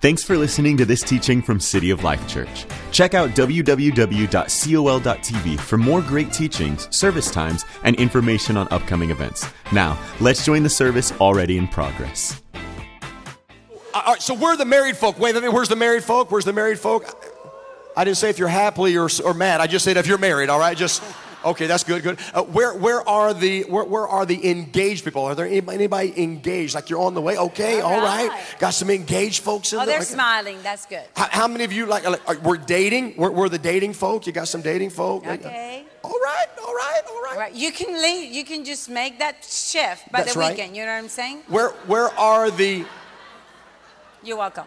Thanks for listening to this teaching from City of Life Church. Check out www.col.tv for more great teachings, service times, and information on upcoming events. Now, let's join the service already in progress. All right, so we're the married folk. Wait a minute, where's the married folk? Where's the married folk? I didn't say if you're happily or, or mad. I just said if you're married, all right? Just. Okay, that's good, good. Uh, where, where are the where, where, are the engaged people? Are there anybody, anybody, engaged? Like you're on the way? Okay, all, all right. right. Got some engaged folks in oh, there. they're smiling. That's good. How, how, many of you like, like we're dating? We're, we're, the dating folk. You got some dating folk. Okay. All right, all right, all right. All right. You can leave. You can just make that shift by that's the right. weekend. You know what I'm saying? Where where are the? You're welcome.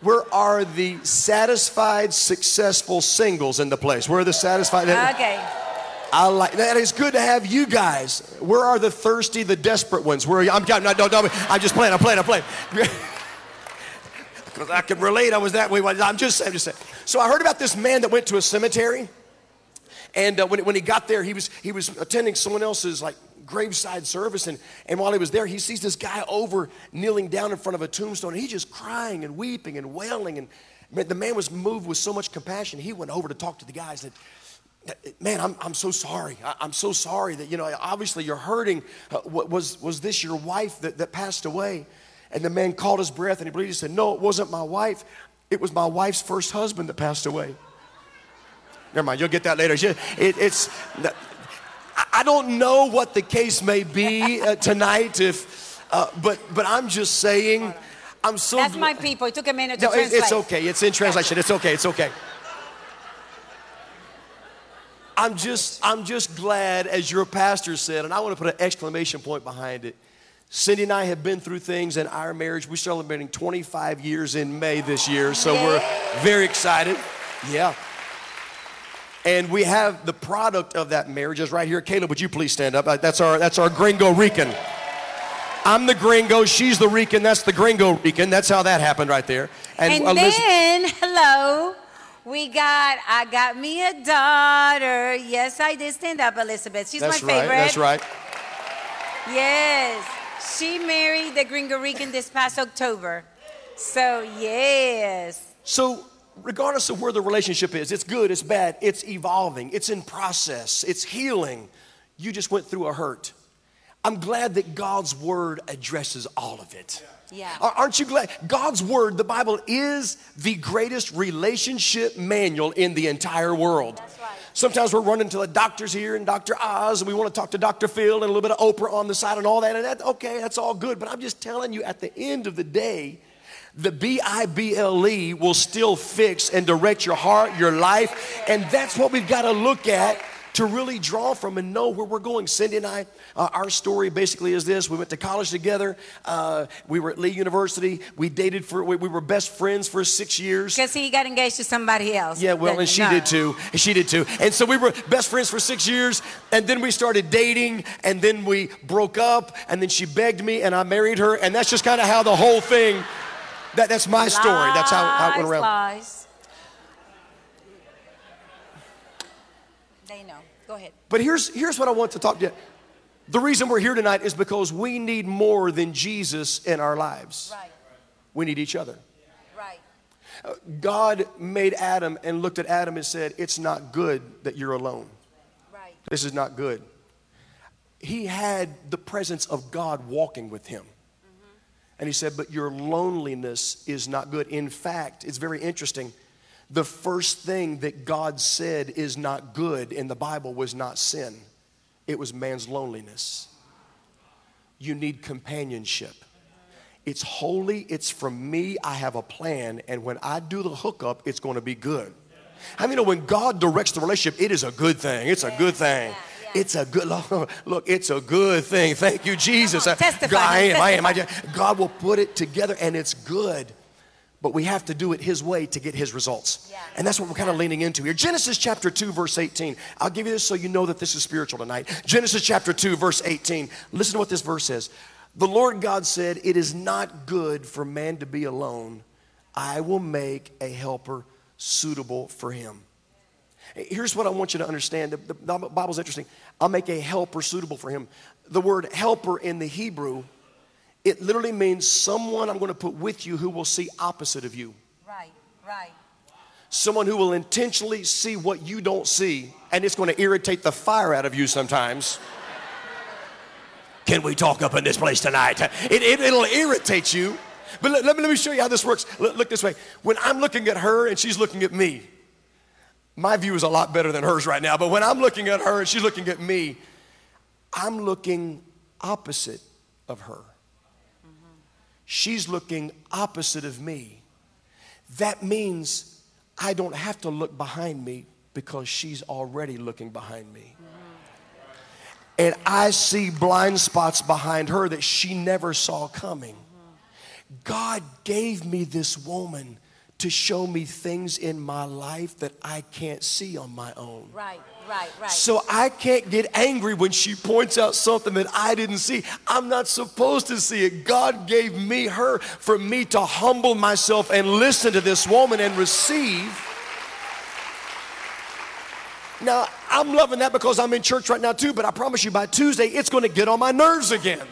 Where are the satisfied, successful singles in the place? Where are the satisfied? Okay. I like that. It's good to have you guys. Where are the thirsty, the desperate ones? Where are you? I'm, no, no, no, I'm just playing. I'm playing. I'm playing. Because I can relate. I was that way. I'm just, I'm just saying. So I heard about this man that went to a cemetery, and uh, when, when he got there, he was he was attending someone else's like graveside service, and and while he was there, he sees this guy over kneeling down in front of a tombstone, and he's just crying and weeping and wailing, and the man was moved with so much compassion. He went over to talk to the guys that man i'm, I'm so sorry. I, am so sorry that you know obviously you're hurting. Uh, was, was this your wife that, that passed away? And the man caught his breath and he believed he said no it wasn't my wife. It was my wife's first husband that passed away. Never mind you'll get that later. It, it's i don't know what the case may be uh, tonight if uh, but but i'm just saying i'm so that's my people. It took a minute to no, translate. it's okay. It's in translation. It's okay. It's okay I'm just, I'm just glad, as your pastor said, and I want to put an exclamation point behind it. Cindy and I have been through things in our marriage. We're celebrating 25 years in May this year, so we're very excited. Yeah. And we have the product of that marriage is right here. Caleb, would you please stand up? Uh, that's our, that's our gringo Rican. I'm the gringo, she's the Rican, that's the gringo Rican. That's how that happened right there. And, and then, hello, we got, I got me a daughter. Yes, I did stand up, Elizabeth. She's That's my favorite. Right, that's right. Yes. She married the Gringo Rican this past October. So, yes. So, regardless of where the relationship is, it's good, it's bad, it's evolving, it's in process, it's healing. You just went through a hurt. I'm glad that God's word addresses all of it. Yeah. Aren't you glad? God's word, the Bible, is the greatest relationship manual in the entire world. That's right. Sometimes we're running to the doctors here and Dr. Oz, and we want to talk to Dr. Phil and a little bit of Oprah on the side and all that. And that, okay, that's all good. But I'm just telling you, at the end of the day, the B I B L E will still fix and direct your heart, your life. And that's what we've got to look at to really draw from and know where we're going. Cindy and I, uh, our story basically is this: we went to college together. Uh, we were at Lee University. We dated for we, we were best friends for six years. Because he got engaged to somebody else. Yeah, well, and she no. did too. She did too. And so we were best friends for six years, and then we started dating, and then we broke up, and then she begged me, and I married her, and that's just kind of how the whole thing. That, that's my lies, story. That's how, how it went around. Lies. Go ahead. But here's, here's what I want to talk to you. The reason we're here tonight is because we need more than Jesus in our lives. Right. We need each other. Right. Uh, God made Adam and looked at Adam and said, It's not good that you're alone. Right. This is not good. He had the presence of God walking with him. Mm-hmm. And he said, But your loneliness is not good. In fact, it's very interesting the first thing that God said is not good in the Bible was not sin, it was man's loneliness. You need companionship. It's holy, it's from me. I have a plan, and when I do the hookup, it's going to be good. I mean, you know, when God directs the relationship, it is a good thing. It's a good thing. It's a good look. It's a good thing. Thank you, Jesus. Testify. God, I am. I am. I am. God will put it together, and it's good but we have to do it His way to get His results. Yeah. And that's what we're kind of leaning into here. Genesis chapter 2, verse 18. I'll give you this so you know that this is spiritual tonight. Genesis chapter 2, verse 18. Listen to what this verse says. The Lord God said, It is not good for man to be alone. I will make a helper suitable for him. Here's what I want you to understand. The, the Bible's interesting. I'll make a helper suitable for him. The word helper in the Hebrew It literally means someone I'm going to put with you who will see opposite of you. Right, right. Someone who will intentionally see what you don't see, and it's going to irritate the fire out of you sometimes. Can we talk up in this place tonight? It, it, it'll irritate you. But let, let, me, let me show you how this works. Look, look this way. When I'm looking at her and she's looking at me, my view is a lot better than hers right now. But when I'm looking at her and she's looking at me, I'm looking opposite of her. She's looking opposite of me. That means I don't have to look behind me because she's already looking behind me. And I see blind spots behind her that she never saw coming. God gave me this woman to show me things in my life that I can't see on my own. Right, right, right. So I can't get angry when she points out something that I didn't see. I'm not supposed to see it. God gave me her for me to humble myself and listen to this woman and receive. Now, I'm loving that because I'm in church right now too, but I promise you by Tuesday it's going to get on my nerves again.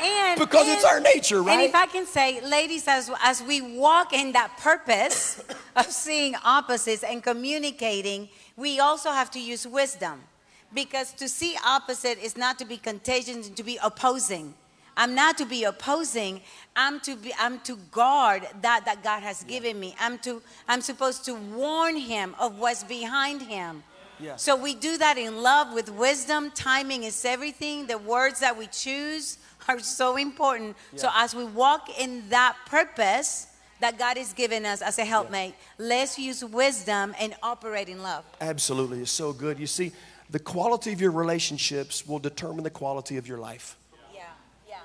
And, because and, it's our nature, right? And if I can say, ladies, as, as we walk in that purpose of seeing opposites and communicating, we also have to use wisdom. Because to see opposite is not to be contagious and to be opposing. I'm not to be opposing. I'm to be I'm to guard that that God has given me. I'm to I'm supposed to warn him of what's behind him. Yeah. So we do that in love with wisdom. Timing is everything. The words that we choose are so important. Yeah. So as we walk in that purpose that God has given us as a helpmate, yeah. let's use wisdom and operate in love. Absolutely. It's so good. You see, the quality of your relationships will determine the quality of your life. Yeah. Yeah.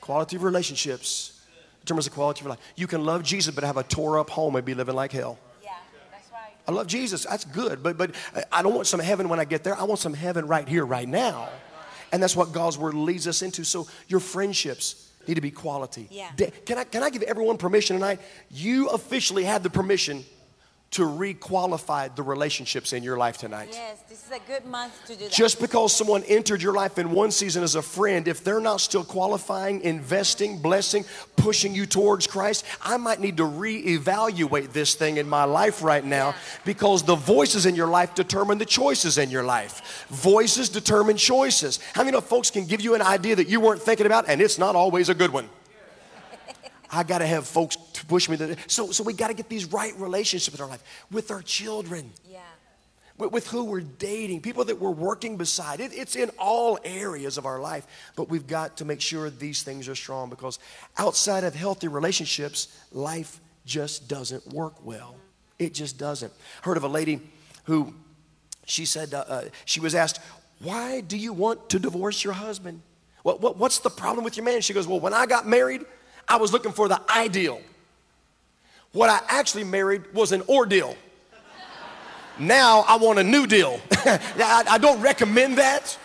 Quality of relationships determines the quality of your life. You can love Jesus but have a tore up home and be living like hell. Yeah, that's right. I love Jesus. That's good. But but I don't want some heaven when I get there. I want some heaven right here, right now. And that's what God's word leads us into. So your friendships need to be quality. Yeah. Can I, can I give everyone permission tonight? You officially have the permission to requalify the relationships in your life tonight. Yes, this is a good month to do that. Just because someone entered your life in one season as a friend, if they're not still qualifying, investing, blessing, pushing you towards Christ, I might need to reevaluate this thing in my life right now yeah. because the voices in your life determine the choices in your life. Voices determine choices. How many of folks can give you an idea that you weren't thinking about and it's not always a good one? I got to have folks to push me. To, so, so we got to get these right relationships in our life with our children. Yeah. With, with who we're dating, people that we're working beside. It, it's in all areas of our life, but we've got to make sure these things are strong because outside of healthy relationships, life just doesn't work well. It just doesn't. Heard of a lady who she said uh, uh, she was asked, "Why do you want to divorce your husband? What, what, what's the problem with your man?" She goes, "Well, when I got married." I was looking for the ideal. What I actually married was an ordeal. Now I want a new deal. I, I don't recommend that.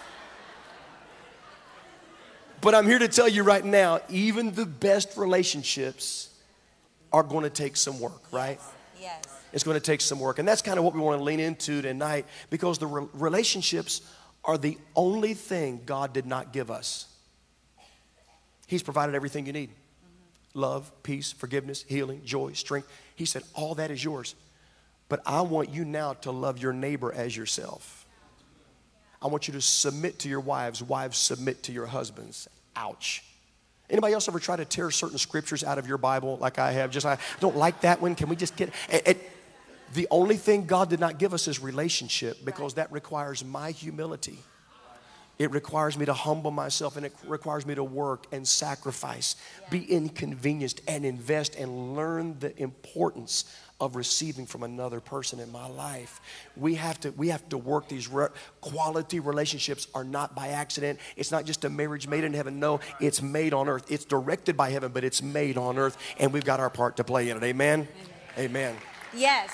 But I'm here to tell you right now, even the best relationships are going to take some work, right? Yes. It's going to take some work. And that's kind of what we want to lean into tonight because the re- relationships are the only thing God did not give us. He's provided everything you need love, peace, forgiveness, healing, joy, strength. He said, All that is yours. But I want you now to love your neighbor as yourself. I want you to submit to your wives. Wives, submit to your husbands. Ouch. Anybody else ever try to tear certain scriptures out of your Bible like I have? Just I don't like that one. Can we just get it, it, the only thing God did not give us is relationship because that requires my humility. It requires me to humble myself and it requires me to work and sacrifice, be inconvenienced and invest and learn the importance of receiving from another person in my life. We have to we have to work these re- quality relationships are not by accident. It's not just a marriage made in heaven. No, it's made on earth. It's directed by heaven, but it's made on earth and we've got our part to play in it. Amen. Amen. Amen. Yes.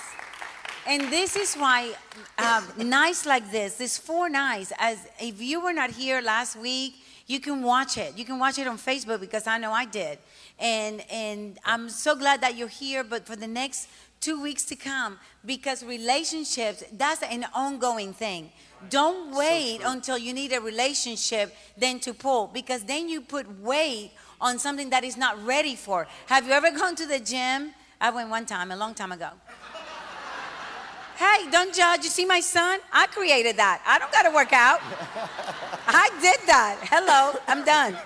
And this is why um, nights like this, these four nights, as if you were not here last week, you can watch it. You can watch it on Facebook because I know I did. And and I'm so glad that you're here. But for the next two weeks to come, because relationships, that's an ongoing thing. Don't wait so until you need a relationship then to pull, because then you put weight on something that is not ready for. Have you ever gone to the gym? I went one time, a long time ago. Hey, don't judge. You see my son? I created that. I don't got to work out. I did that. Hello, I'm done.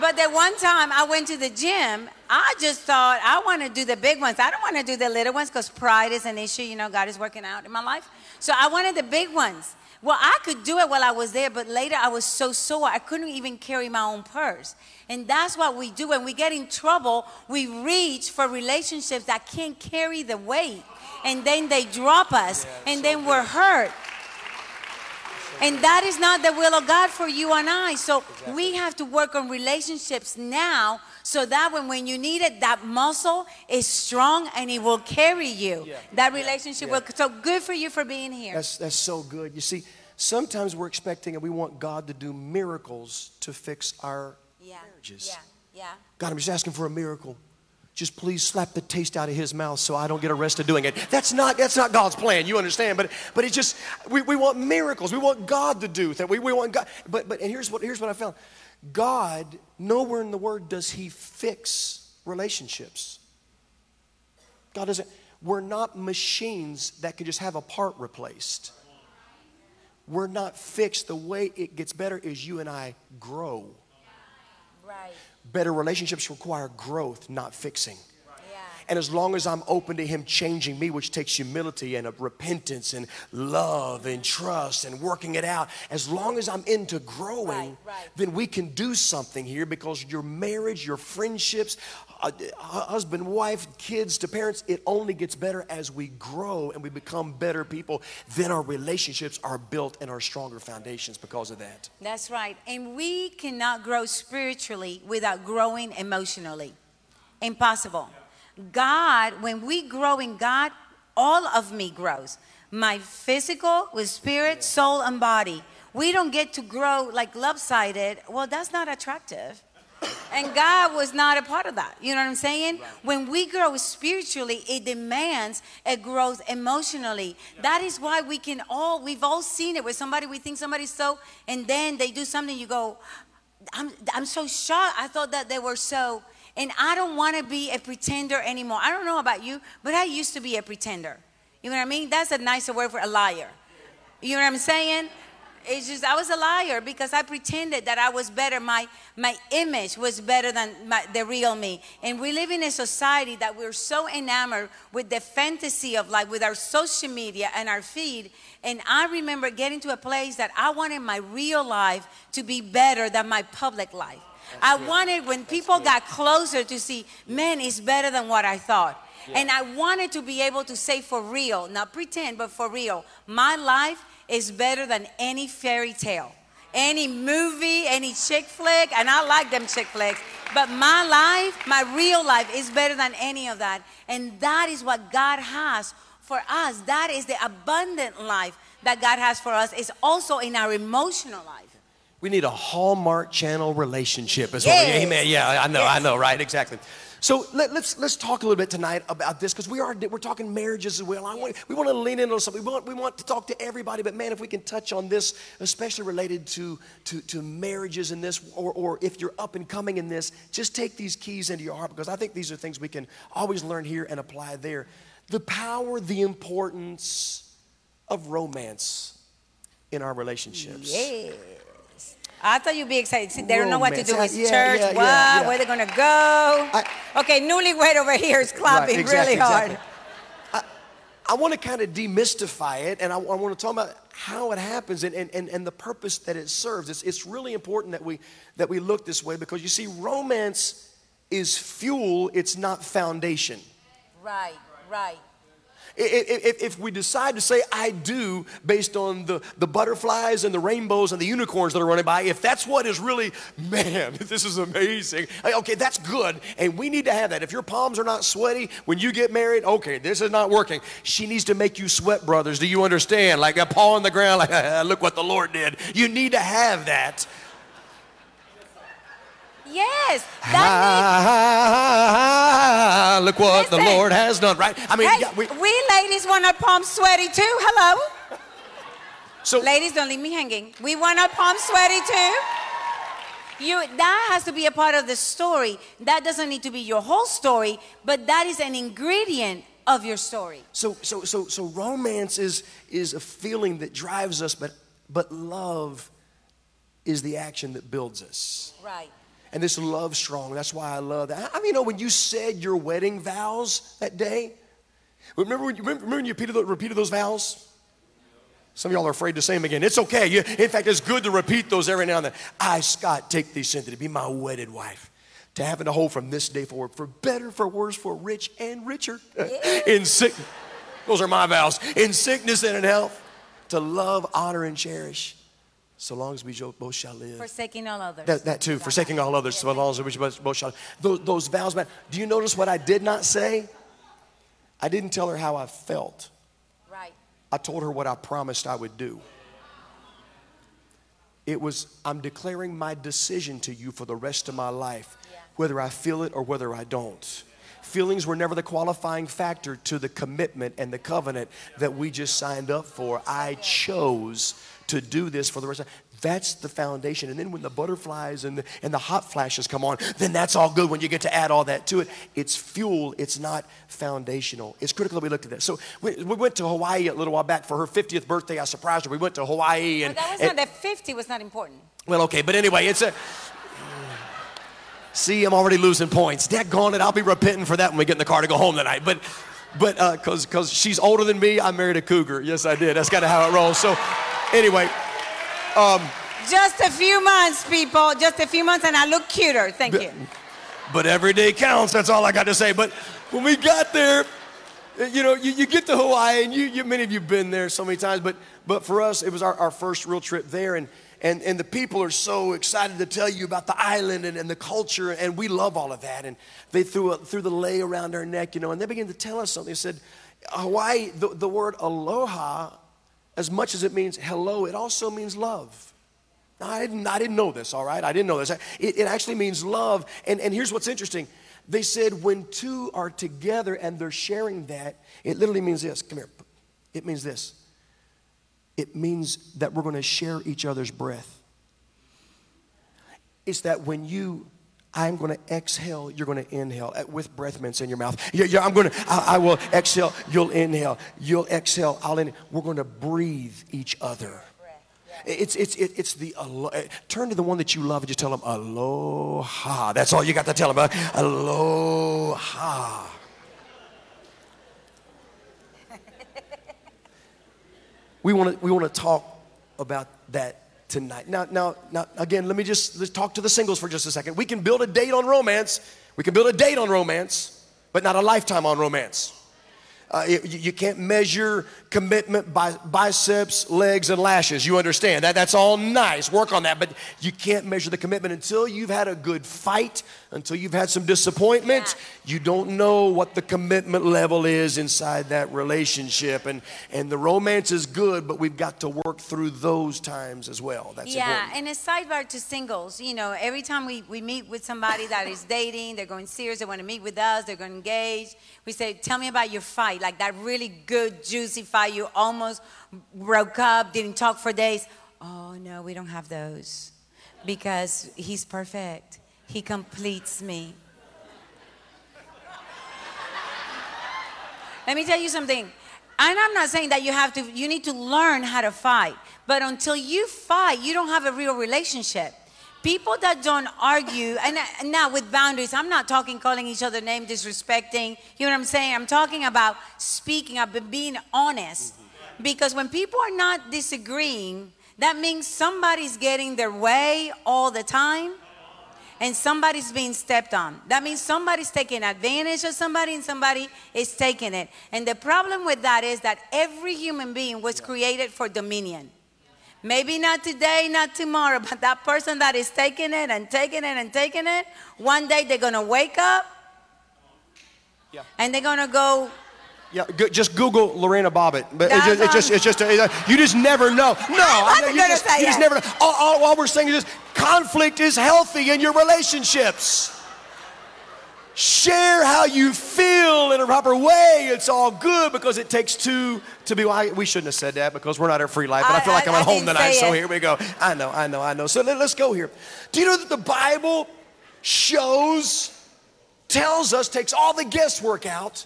But the one time I went to the gym, I just thought I want to do the big ones. I don't want to do the little ones because pride is an issue. You know, God is working out in my life. So I wanted the big ones. Well, I could do it while I was there, but later I was so sore, I couldn't even carry my own purse. And that's what we do. When we get in trouble, we reach for relationships that can't carry the weight. And then they drop us, Yeah, and so then we're hurt. And that is not the will of God for you and I. So we have to work on relationships now so that when, when you need it, that muscle is strong and it will carry you. Yeah. That relationship Yeah. will. So good for you for being here. That's, that's so good. You see, sometimes we're expecting and we want God to do miracles to fix our yeah. marriages. Yeah. Yeah. God, I'm just asking for a miracle. Just please slap the taste out of his mouth so I don't get arrested doing it. That's not, that's not God's plan, you understand? But, but it's just, we, we want miracles. We want God to do that. We, we want God. But, but and here's what, here's what I found God, nowhere in the Word does He fix relationships. God doesn't, we're not machines that can just have a part replaced. We're not fixed. The way it gets better is you and I grow. Right. Better relationships require growth, not fixing. And as long as I'm open to Him changing me, which takes humility and a repentance and love and trust and working it out, as long as I'm into growing, Right, right. then we can do something here because your marriage, your friendships, husband, wife, kids to parents, it only gets better as we grow and we become better people. Then our relationships are built and are stronger foundations because of that. That's right. And we cannot grow spiritually without growing emotionally. Impossible. God, when we grow in God, all of me grows. My physical with spirit, soul, and body. We don't get to grow like lopsided. Well, that's not attractive. And God was not a part of that. You know what I'm saying? When we grow spiritually, it demands a growth emotionally. That is why we can all, we've all seen it where somebody, we think somebody's so, and then they do something, you go, I'm, I'm so shocked. I thought that they were so, and I don't want to be a pretender anymore. I don't know about you, but I used to be a pretender. You know what I mean? That's a nicer word for a liar. You know what I'm saying? It's just I was a liar because I pretended that I was better. My my image was better than my, the real me. And we live in a society that we're so enamored with the fantasy of life, with our social media and our feed. And I remember getting to a place that I wanted my real life to be better than my public life. I wanted when people got closer to see, man, it's better than what I thought. And I wanted to be able to say for real, not pretend, but for real, my life is better than any fairy tale, any movie, any chick flick, and I like them chick flicks. But my life, my real life, is better than any of that. And that is what God has for us. That is the abundant life that God has for us, is also in our emotional life. We need a Hallmark Channel relationship. Is what we, Yes. amen. Yeah, I know, I know, right? Exactly. So let, let's let's talk a little bit tonight about this because we are we're talking marriages as well. Want, we want to lean into something. We want we want to talk to everybody, but man, if we can touch on this, especially related to to, to marriages in this, or or if you're up and coming in this, just take these keys into your heart because I think these are things we can always learn here and apply there. The power, the importance of romance in our relationships. Yes. I thought you'd be excited. See, they don't know what to do. It's yeah, church. yeah, what? yeah. Where they gonna go? I- okay, newlywed over here is clapping Right, exactly, really hard. exactly. I want to kind of demystify it, and I, I want to talk about how it happens and, and, and, and the purpose that it serves. It's, it's really important that we, that we look this way because you see, romance is fuel, it's not foundation. Right, right. If, if we decide to say I do based on the, the butterflies and the rainbows and the unicorns that are running by, if that's what is really, man, this is amazing. Okay, that's good. And we need to have that. If your palms are not sweaty when you get married, okay, this is not working. She needs to make you sweat, brothers. Do you understand? Like a paw on the ground, like, look what the Lord did. You need to have that. Yes, that Ah, look what the Lord has done, right? I mean, hey, yeah, we, we ladies want our palms sweaty too. Hello, so ladies, don't leave me hanging. We want our palms sweaty too. You, that has to be a part of the story. That doesn't need to be your whole story, but that is an ingredient of your story. So, so, so, so romance is, is a feeling that drives us, but, but love is the action that builds us. Right. And this love strong, that's why I love that. I mean, you know, when you said your wedding vows that day, remember when you, remember when you repeated, repeated those vows? Some of y'all are afraid to say them again. It's okay. You, in fact, it's good to repeat those every now and then. I, Scott, take thee, Cynthia, to be my wedded wife, to have and to hold from this day forward, for better, for worse, for rich and richer. in sick, those are my vows. In sickness and in health, to love, honor, and cherish, so long as we both shall live. Forsaking all others. That, that too, forsaking all others, so long as we both shall. Those, those vows, man. Do you notice what I did not say? I didn't tell her how I felt. Right. I told her what I promised I would do. It was, I'm declaring my decision to you for the rest of my life, whether I feel it or whether I don't. Feelings were never the qualifying factor to the commitment and the covenant that we just signed up for. I chose to do this for the rest of that's the foundation. And then when the butterflies and the, and the hot flashes come on, then that's all good when you get to add all that to it. It's fuel, it's not foundational. It's critical that we looked at that. So we, we went to Hawaii a little while back for her 50th birthday. I surprised her. We went to Hawaii. And, that was and, not, that 50 was not important. Well, okay, but anyway, it's a. See, I'm already losing points. Gone it. I'll be repenting for that when we get in the car to go home tonight. But, but because uh, because she's older than me, I married a cougar. Yes, I did. That's kind of how it rolls. So, anyway, um, just a few months, people. Just a few months, and I look cuter. Thank you. But every day counts. That's all I got to say. But when we got there, you know, you, you get to Hawaii, and you, you, many of you have been there so many times. But but for us, it was our, our first real trip there, and and, and the people are so excited to tell you about the island and, and the culture, and we love all of that. And they threw, a, threw the lei around our neck, you know, and they began to tell us something. They said, Hawaii, the, the word aloha as much as it means hello, it also means love. I didn't, I didn't know this, all right? I didn't know this. It, it actually means love. And, and here's what's interesting they said when two are together and they're sharing that, it literally means this. Come here. It means this. It means that we're going to share each other's breath. It's that when you I'm going to exhale, you're going to inhale with breath mints in your mouth. Yeah, yeah, I'm going to, I, I, will exhale, you'll inhale. You'll exhale, I'll inhale. We're going to breathe each other. It's, it's, it's the, uh, turn to the one that you love and just tell them, aloha. That's all you got to tell them, aloha. we want to we want to talk about that tonight. Now, now, now, again, let me just let's talk to the singles for just a second. We can build a date on romance. We can build a date on romance, but not a lifetime on romance. Uh, you, you, can't measure commitment by biceps, legs, and lashes. You understand that? That's all nice. Work on that. But you can't measure the commitment until you've had a good fight, until you've had some disappointment. Yeah. You don't know what the commitment level is inside that relationship. And, and the romance is good, but we've got to work through those times as well. That's yeah, important. and a sidebar to singles, you know, every time we, we meet with somebody that is dating, they're going serious, they want to meet with us, they're going to engage, we say, Tell me about your fight like that really good, juicy fight. You almost broke up, didn't talk for days. Oh, no, we don't have those because he's perfect. He completes me. Let me tell you something. And I'm not saying that you have to, you need to learn how to fight. But until you fight, you don't have a real relationship. People that don't argue, and now with boundaries, I'm not talking calling each other name, disrespecting. You know what I'm saying? I'm talking about speaking up and being honest. Mm-hmm. Because when people are not disagreeing, that means somebody's getting their way all the time and somebody's being stepped on. That means somebody's taking advantage of somebody and somebody is taking it. And the problem with that is that every human being was created for dominion. Maybe not today, not tomorrow, but that person that is taking it and taking it and taking it, one day they're going to wake up yeah. and they're going to go. Yeah, go, just Google Lorena Bobbitt. But it's just, it's just, it's just a, you just never know. No, I wasn't you, just, say you just never know. All, all, all we're saying is conflict is healthy in your relationships. Share how you feel in a proper way, it's all good because it takes two to be. Well, we shouldn't have said that because we're not at free life, but I, I- feel like I- I'm at home tonight, so here we go. I know, I know, I know. So let, us go here. Do you know that the Bible shows, tells us, takes all the guesswork out,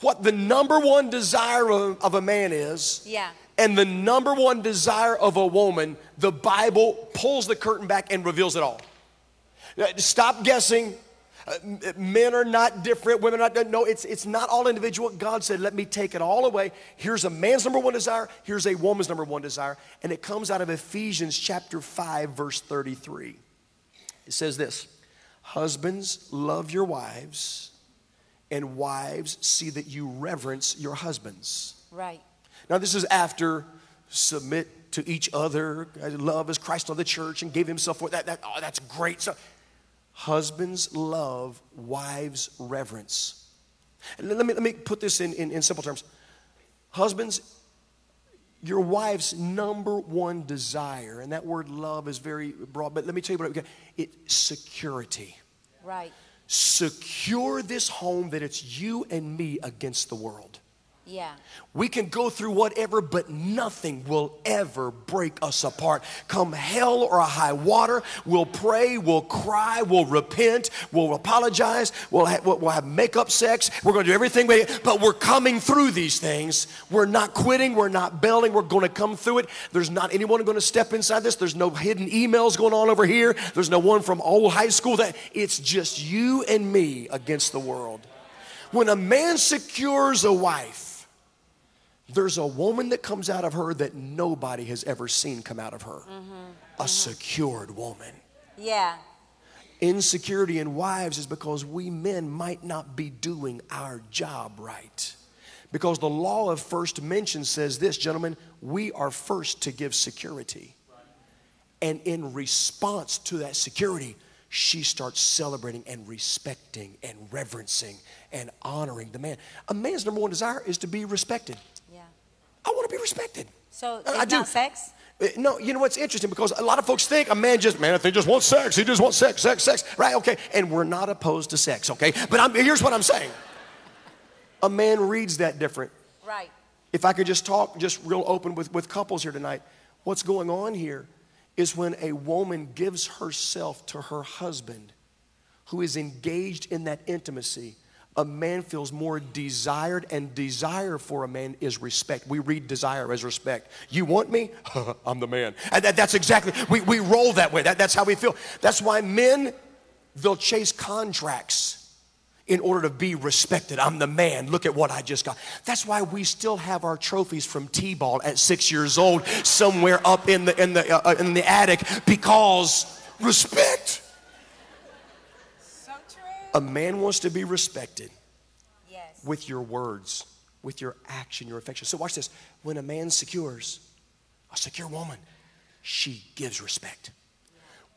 what the number one desire of, of a man is? Yeah. And the number one desire of a woman, the Bible pulls the curtain back and reveals it all. Stop guessing. Uh, men are not different. Women are not. No, it's, it's not all individual. God said, let me take it all away. Here's a man's number one desire. Here's a woman's number one desire. And it comes out of Ephesians chapter 5, verse 33. It says this Husbands, love your wives, and wives, see that you reverence your husbands. Right. Now, this is after submit to each other, love as Christ loved the church and gave himself for that. that oh, that's great. So, husbands love, wives reverence. And let me, let me put this in, in, in simple terms. Husbands, your wife's number one desire, and that word love is very broad, but let me tell you what it. It's security. Right. Secure this home that it's you and me against the world. Yeah. We can go through whatever, but nothing will ever break us apart. Come hell or high water, we'll pray, we'll cry, we'll repent, we'll apologize, we'll, ha- we'll have makeup sex, we're gonna do everything, we- but we're coming through these things. We're not quitting, we're not bailing, we're gonna come through it. There's not anyone gonna step inside this, there's no hidden emails going on over here, there's no one from old high school that it's just you and me against the world. When a man secures a wife, there's a woman that comes out of her that nobody has ever seen come out of her. Mm-hmm. A mm-hmm. secured woman. Yeah. Insecurity in wives is because we men might not be doing our job right. Because the law of first mention says this, gentlemen, we are first to give security. And in response to that security, she starts celebrating and respecting and reverencing and honoring the man. A man's number one desire is to be respected. I want to be respected. So I- it's I do. not sex? Uh, No, you know what's interesting because a lot of folks think a man just man if they just want sex, he just wants sex, sex, sex, right? Okay, and we're not opposed to sex, okay? But I'm, here's what I'm saying: a man reads that different. Right. If I could just talk, just real open with with couples here tonight, what's going on here is when a woman gives herself to her husband, who is engaged in that intimacy. A man feels more desired, and desire for a man is respect. We read desire as respect. You want me? I'm the man. And that, that's exactly, we, we roll that way. That, that's how we feel. That's why men, they'll chase contracts in order to be respected. I'm the man. Look at what I just got. That's why we still have our trophies from T-ball at six years old somewhere up in the, in the, uh, uh, in the attic because respect. A man wants to be respected Yes. with your words, with your action, your affection. So watch this. When a man secures, a secure woman, she gives respect.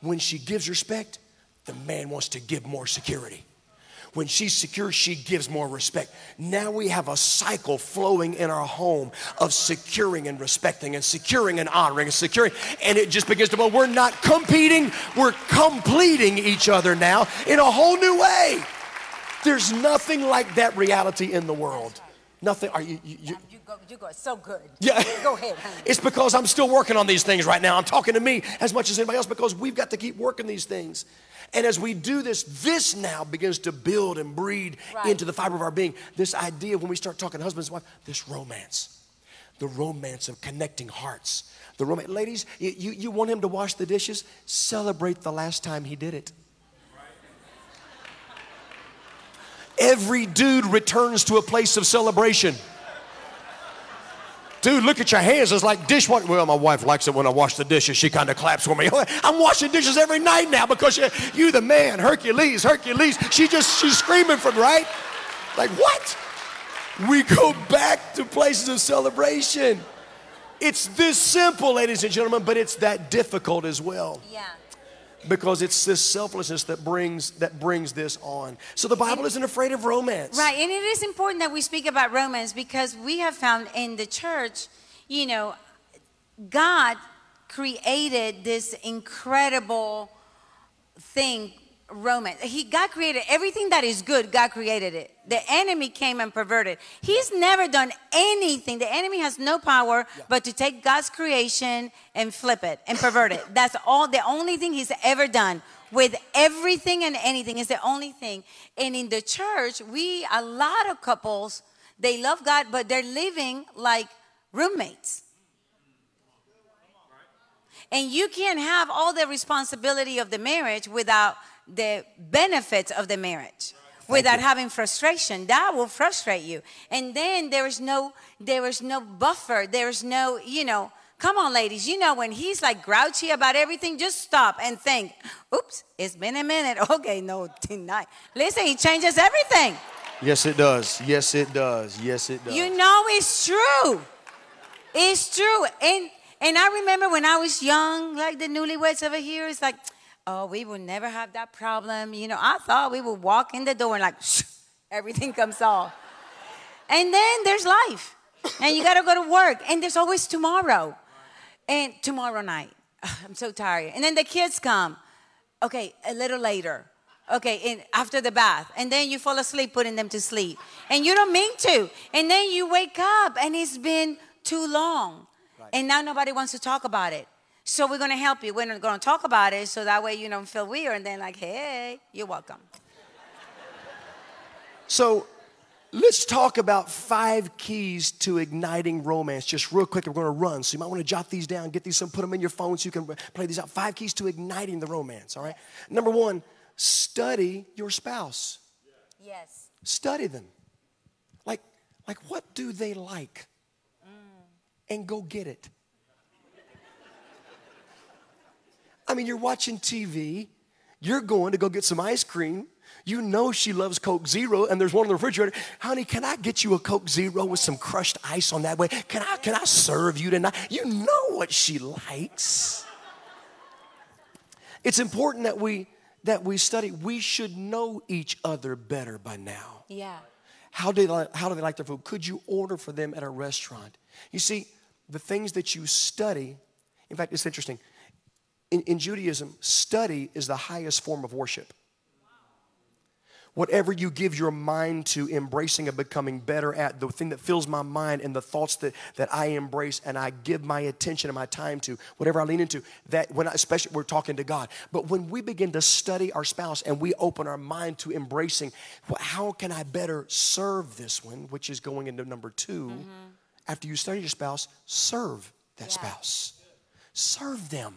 When she gives respect, the man wants to give more security. When she's secure, she gives more respect. Now we have a cycle flowing in our home of securing and respecting and securing and honoring and securing. And it just begins to, well, we're not competing, we're completing each other now in a whole new way. There's nothing like that reality in the world. Nothing. Are you, you, you you go, you go so good. yeah. Go ahead, honey. It's because I'm still working on these things right now. I'm talking to me as much as anybody else because we've got to keep working these things. And as we do this, this now begins to build and breed Right. into the fiber of our being. This idea when we start talking husbands and wife, this romance, the romance of connecting hearts. The romance, ladies, you, you, you want him to wash the dishes? Celebrate the last time he did it. Every dude returns to a place of celebration. Dude, look at your hands. It's like dishwasher. Well, my wife likes it when I wash the dishes. She kind of claps for me. I'm washing dishes every night now because you, you the man, Hercules, Hercules. She just, she's screaming from, right? Like, what? We go back to places of celebration. It's this simple, ladies and gentlemen, but it's that difficult as well Yeah. Because it's this selflessness that brings that brings this on. So the Bible isn't afraid of romance. Right, and it is important that we speak about romance because we have found in the church, you know, God created this incredible thing romance. He God created everything that is good. God created it. The enemy came and perverted. He's never done anything. The enemy has no power but to take God's creation and flip it and pervert it. That's all. The only thing he's ever done with everything and anything is the only thing. And in the church, we a lot of couples they love God, but they're living like roommates. And you can't have all the responsibility of the marriage without the benefits of the marriage without having frustration. That will frustrate you. And then there is no there is no buffer. There's no you know come on ladies. You know when he's like grouchy about everything just stop and think oops it's been a minute. Okay no tonight. Listen he changes everything. Yes, it does. Yes, it does. Yes, it does. you know it's true. It's true. And and i remember when i was young like the newlyweds over here it's like oh we will never have that problem. You know i thought we would walk in the door and like everything comes off. And then there's life and you got to go to work and there's always tomorrow and tomorrow night. I'm so tired. And then the kids come okay a little later okay and after the bath and then you fall asleep putting them to sleep. And you don't mean to. And then you wake up and it's been too long. And now nobody wants to talk about it so we're going to help you we're not going to talk about it so that way you don't feel weird and then like hey you're welcome So let's talk about five keys to igniting romance. Just real quick, we're going to run. So you might want to jot these down, get these, some, put them in your phone so you can play these out. Five keys to igniting the romance, all right? Number one, study your spouse. yes Study them. Like, like what do they like? And go get it. I mean, you're watching TV, you're going to go get some ice cream. You know she loves Coke Zero, and there's one in the refrigerator. Honey, can I get you a Coke Zero with some crushed ice on that way? Can I can I serve you tonight? You know what she likes. It's important that we that we study. We should know each other better by now. yeah How do they like, how do they like their food? Could you order for them at a restaurant? You see, the things that you study. In fact, it's interesting. In, in Judaism, study is the highest form of worship. Whatever you give your mind to embracing and becoming better at, the thing that fills my mind and the thoughts that, that I embrace and I give my attention and my time to, whatever I lean into, that when I, especially we're talking to God. But when we begin to study our spouse and we open our mind to embracing, well, how can I better serve this one, which is going into number 2 mm-hmm. After you study your spouse, serve that Yeah. spouse. Serve them.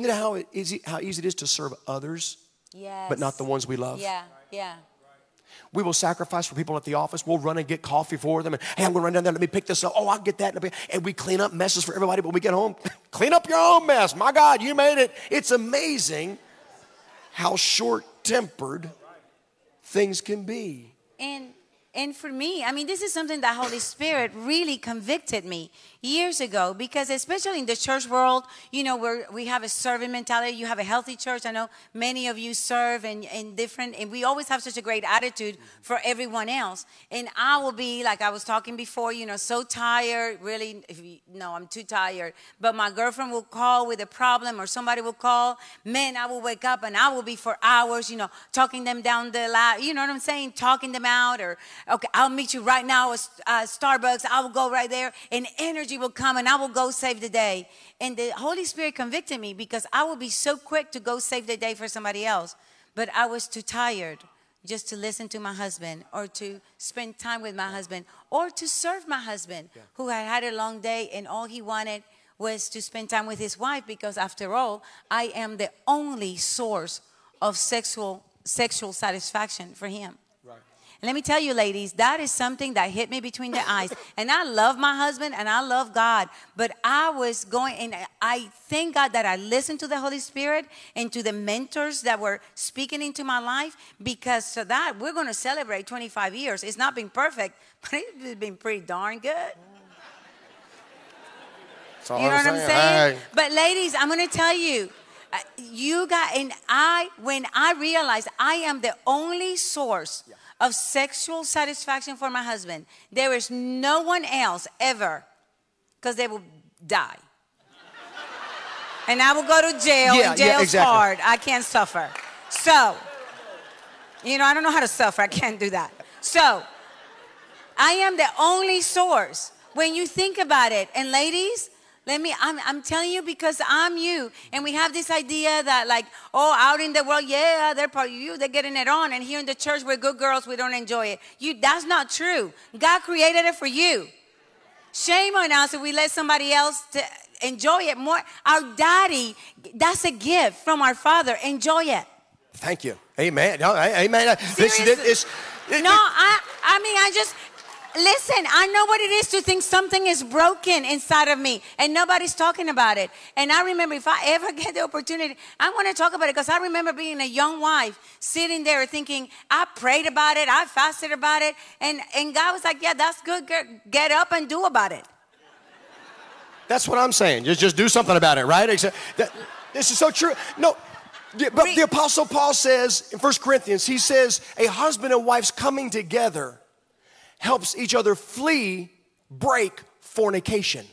Isn't it how, it easy, how easy it is to serve others, yes but not the ones we love? yeah yeah We will sacrifice for people at the office. We'll run and get coffee for them. And hey, I'm gonna run down there. Let me pick this up. Oh, I'll get that. And we clean up messes for everybody. But when we get home, clean up your own mess. My God, you made it. It's amazing how short-tempered things can be. And and for me, I mean, this is something that Holy Spirit really convicted me years ago because, especially in the church world, you know, where we have a serving mentality. You have a healthy church. I know many of you serve and, and different, and we always have such a great attitude for everyone else. And I will be like I was talking before, you know, so tired. Really, you, no, I'm too tired. But my girlfriend will call with a problem, or somebody will call. Man, I will wake up and I will be for hours, you know, talking them down the line. You know what I'm saying? Talking them out, or okay, I'll meet you right now at uh, Starbucks. I will go right there, and energy will come, and I will go save the day. And the Holy Spirit convicted me because I would be so quick to go save the day for somebody else, but I was too tired just to listen to my husband or to spend time with my husband or to serve my husband who had had a long day and all he wanted was to spend time with his wife because after all I am the only source of sexual sexual satisfaction for him. And let me tell you, ladies, that is something that hit me between the eyes. And I love my husband and I love God. But I was going, and I thank God that I listened to the Holy Spirit and to the mentors that were speaking into my life because so that we're going to celebrate 25 years. It's not been perfect, but it's been pretty darn good. You know what I'm saying? Hey. But ladies, I'm going to tell you, uh, you got, and I, when I realized I am the only source of sexual satisfaction for my husband, there is no one else ever, because they will die. and I will go to jail, Yeah, and yeah, jail's exactly. hard. I can't suffer. So, You know, I don't know how to suffer. I can't do that. So, I am the only source. When you think about it, and ladies, let me, I'm, I'm telling you because I'm you. And we have this idea that, like, oh, out in the world, yeah, they're part of you, they're getting it on. And here in the church, we're good girls, we don't enjoy it. You, that's not true. God created it for you. Shame on us if we let somebody else to enjoy it more. Our daddy, that's a gift from our father. Enjoy it. Thank you. Amen. No, amen. This, Seriously. this, this, No, I, I mean, I just, listen, I know what it is to think something is broken inside of me and nobody's talking about it. And I remember if I ever get the opportunity, I want to talk about it because I remember being a young wife sitting there thinking, I prayed about it, I fasted about it. And, and God was like, yeah, that's good. Get, get up and do about it. That's what I'm saying. Just, just do something about it, right? Except that, this is so true. No, but the Apostle Paul says in 1 Corinthians, he says, a husband and wife's coming together helps each other flee, break fornication.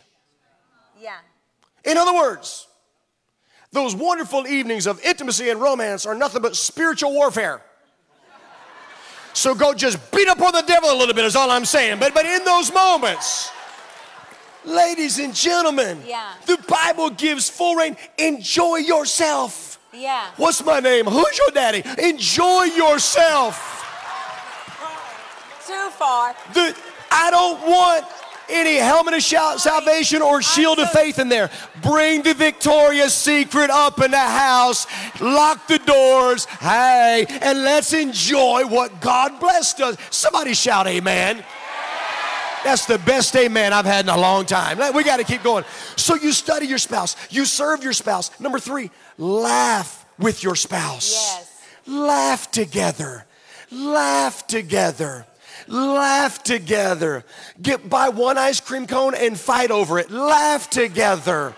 Yeah. In other words, those wonderful evenings of intimacy and romance are nothing but spiritual warfare. So go just beat up on the devil a little bit, is all I'm saying. But, but in those moments, ladies and gentlemen, Yeah. the Bible gives full rein. Enjoy yourself. Yeah. What's my name? Who's your daddy? Enjoy yourself. Too far. The, I don't want any helmet of salvation or shield of faith in there. Bring the Victoria's Secret up in the house, lock the doors, hey, and let's enjoy what God blessed us. Somebody shout, Amen. That's the best amen I've had in a long time. We got to keep going. So you study your spouse, you serve your spouse. Number three, laugh with your spouse. Yes. Laugh together. Laugh together. Laugh together. Get buy one ice cream cone and fight over it. Laugh together.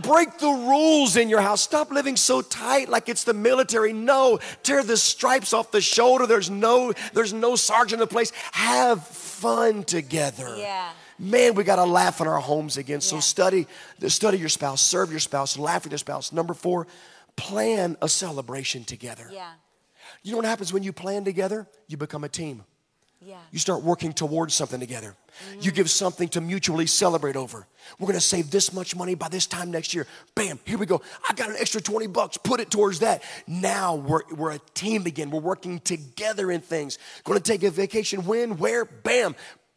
Break the rules in your house. Stop living so tight like it's the military. No, tear the stripes off the shoulder. There's no there's no sergeant in the place. Have fun together. Yeah. Man, we got to laugh in our homes again. So Yeah. study, study your spouse, serve your spouse, laugh with your spouse. Number four, plan a celebration together. Yeah. You know what happens when you plan together? You become a team. You start working towards something together. You give something to mutually celebrate over. We're gonna save this much money by this time next year. Bam, here we go. I got an extra 20 bucks, put it towards that. Now we're, we're a team again. We're working together in things. Gonna take a vacation, when, where, bam,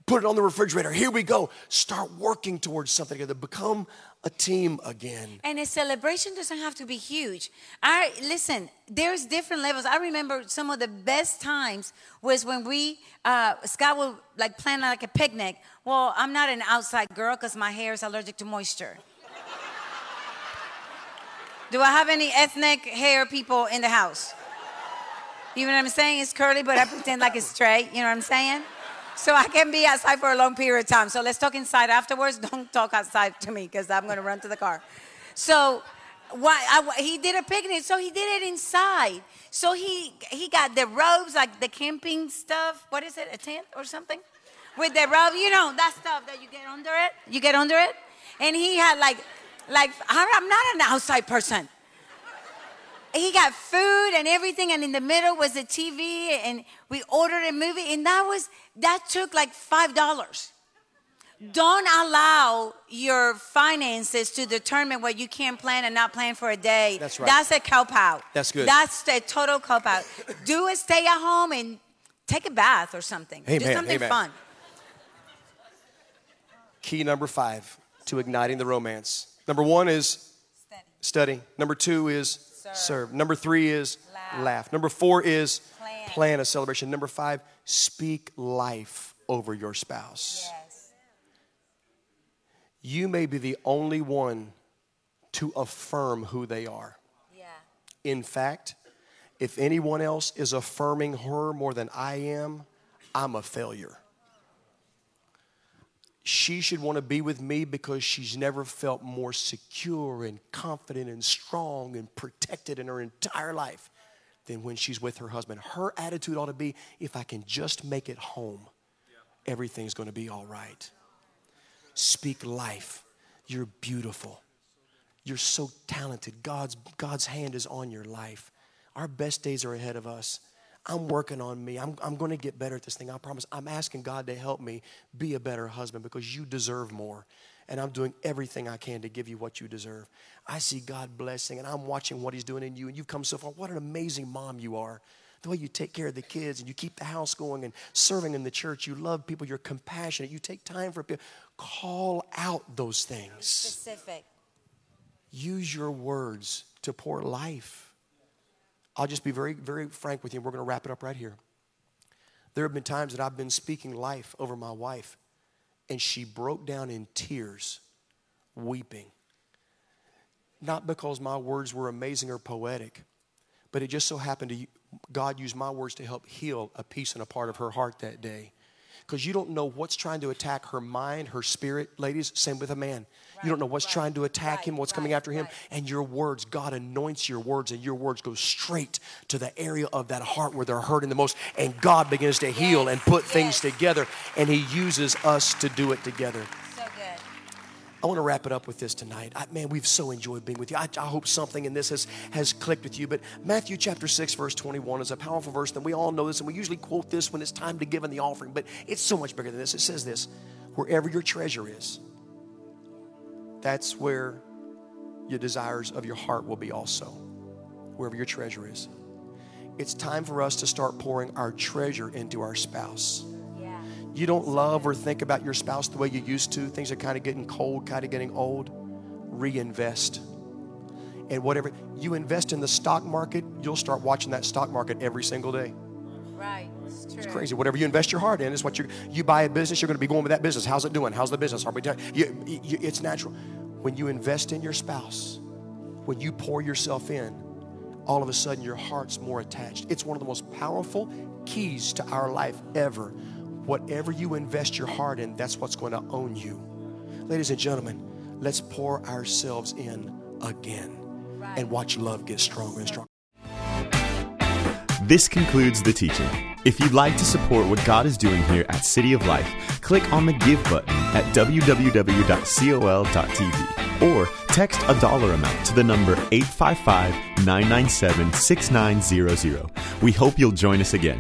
put it on the refrigerator. Here we go. Start working towards something together. Become a team again. And a celebration doesn't have to be huge. I listen. There's different levels. I remember some of the best times was when we uh, Scott would like plan like a picnic. Well, I'm not an outside girl because my hair is allergic to moisture. Do I have any ethnic hair people in the house? You know what I'm saying? It's curly, but I pretend like it's straight. You know what I'm saying? So I can be outside for a long period of time. So let's talk inside afterwards. Don't talk outside to me because I'm going to run to the car. So why, I, he did a picnic. So he did it inside. So he he got the robes, like the camping stuff. What is it? A tent or something? With the robe, you know that stuff that you get under it. You get under it, and he had like like I'm not an outside person he got food and everything and in the middle was a tv and we ordered a movie and that was that took like five dollars don't allow your finances to determine what you can plan and not plan for a day That's right. that's a cop out That's good. that's a total cop out do a stay at home and take a bath or something do something amen. fun Key number five to igniting the romance. Number one is study. Number two is serve. Number three is laugh. Laugh. Number four is Plan. plan a celebration. Number five, speak life over your spouse. yes You may be the only one to affirm who they are. yeah In fact, if anyone else is affirming her more than I am, I'm a failure. She should want to be with me because she's never felt more secure and confident and strong and protected in her entire life than when she's with her husband. Her attitude ought to be if I can just make it home, everything's going to be all right. Speak life. You're beautiful. You're so talented. God's, God's hand is on your life. Our best days are ahead of us. I'm working on me. I'm, I'm going to get better at this thing. I promise. I'm asking God to help me be a better husband because you deserve more. And I'm doing everything I can to give you what you deserve. I see God blessing and I'm watching what He's doing in you. And you've come so far. What an amazing mom you are. The way you take care of the kids and you keep the house going and serving in the church. You love people. You're compassionate. You take time for people. Call out those things. Specific. Use your words to pour life I'll just be very, very frank with you. We're going to wrap it up right here. There have been times that I've been speaking life over my wife, and she broke down in tears, weeping. Not because my words were amazing or poetic, but it just so happened to God used my words to help heal a piece and a part of her heart that day because you don't know what's trying to attack her mind, her spirit. Ladies, same with a man. Right, you don't know what's right, trying to attack right, him, what's coming after him. And your words, God anoints your words, and your words go straight to the area of that heart where they're hurting the most. And God begins to heal yes, and put yes. things together, and He uses us to do it together. I want to wrap it up with this tonight. I, man, we've so enjoyed being with you. I, I, hope something in this has, has clicked with you. But Matthew chapter 6, verse 21 is a powerful verse, and we all know this, and we usually quote this when it's time to give in the offering, but it's so much bigger than this. It says this wherever your treasure is, that's where your desires of your heart will be also. Wherever your treasure is. It's time for us to start pouring our treasure into our spouse you don't love or think about your spouse the way you used to, things are kind of getting cold, kind of getting old, reinvest. And whatever you invest in the stock market, you'll start watching that stock market every single day. Right. It's, true. it's crazy. Whatever you invest your heart in is what you you buy a business. You're going to be going with that business. How's it doing? How's the business? Are we you, you, it's natural. When you invest in your spouse, when you pour yourself in, all of a sudden your heart's more attached. It's one of the most powerful keys to our life ever whatever you invest your heart in, that's what's going to own you. Ladies and gentlemen, let's pour ourselves in again and watch love get stronger and stronger. This concludes the teaching. If you'd like to support what God is doing here at City of Life, click on the Give button at www.col.tv or text a dollar amount to the number 855 997 6900. We hope you'll join us again.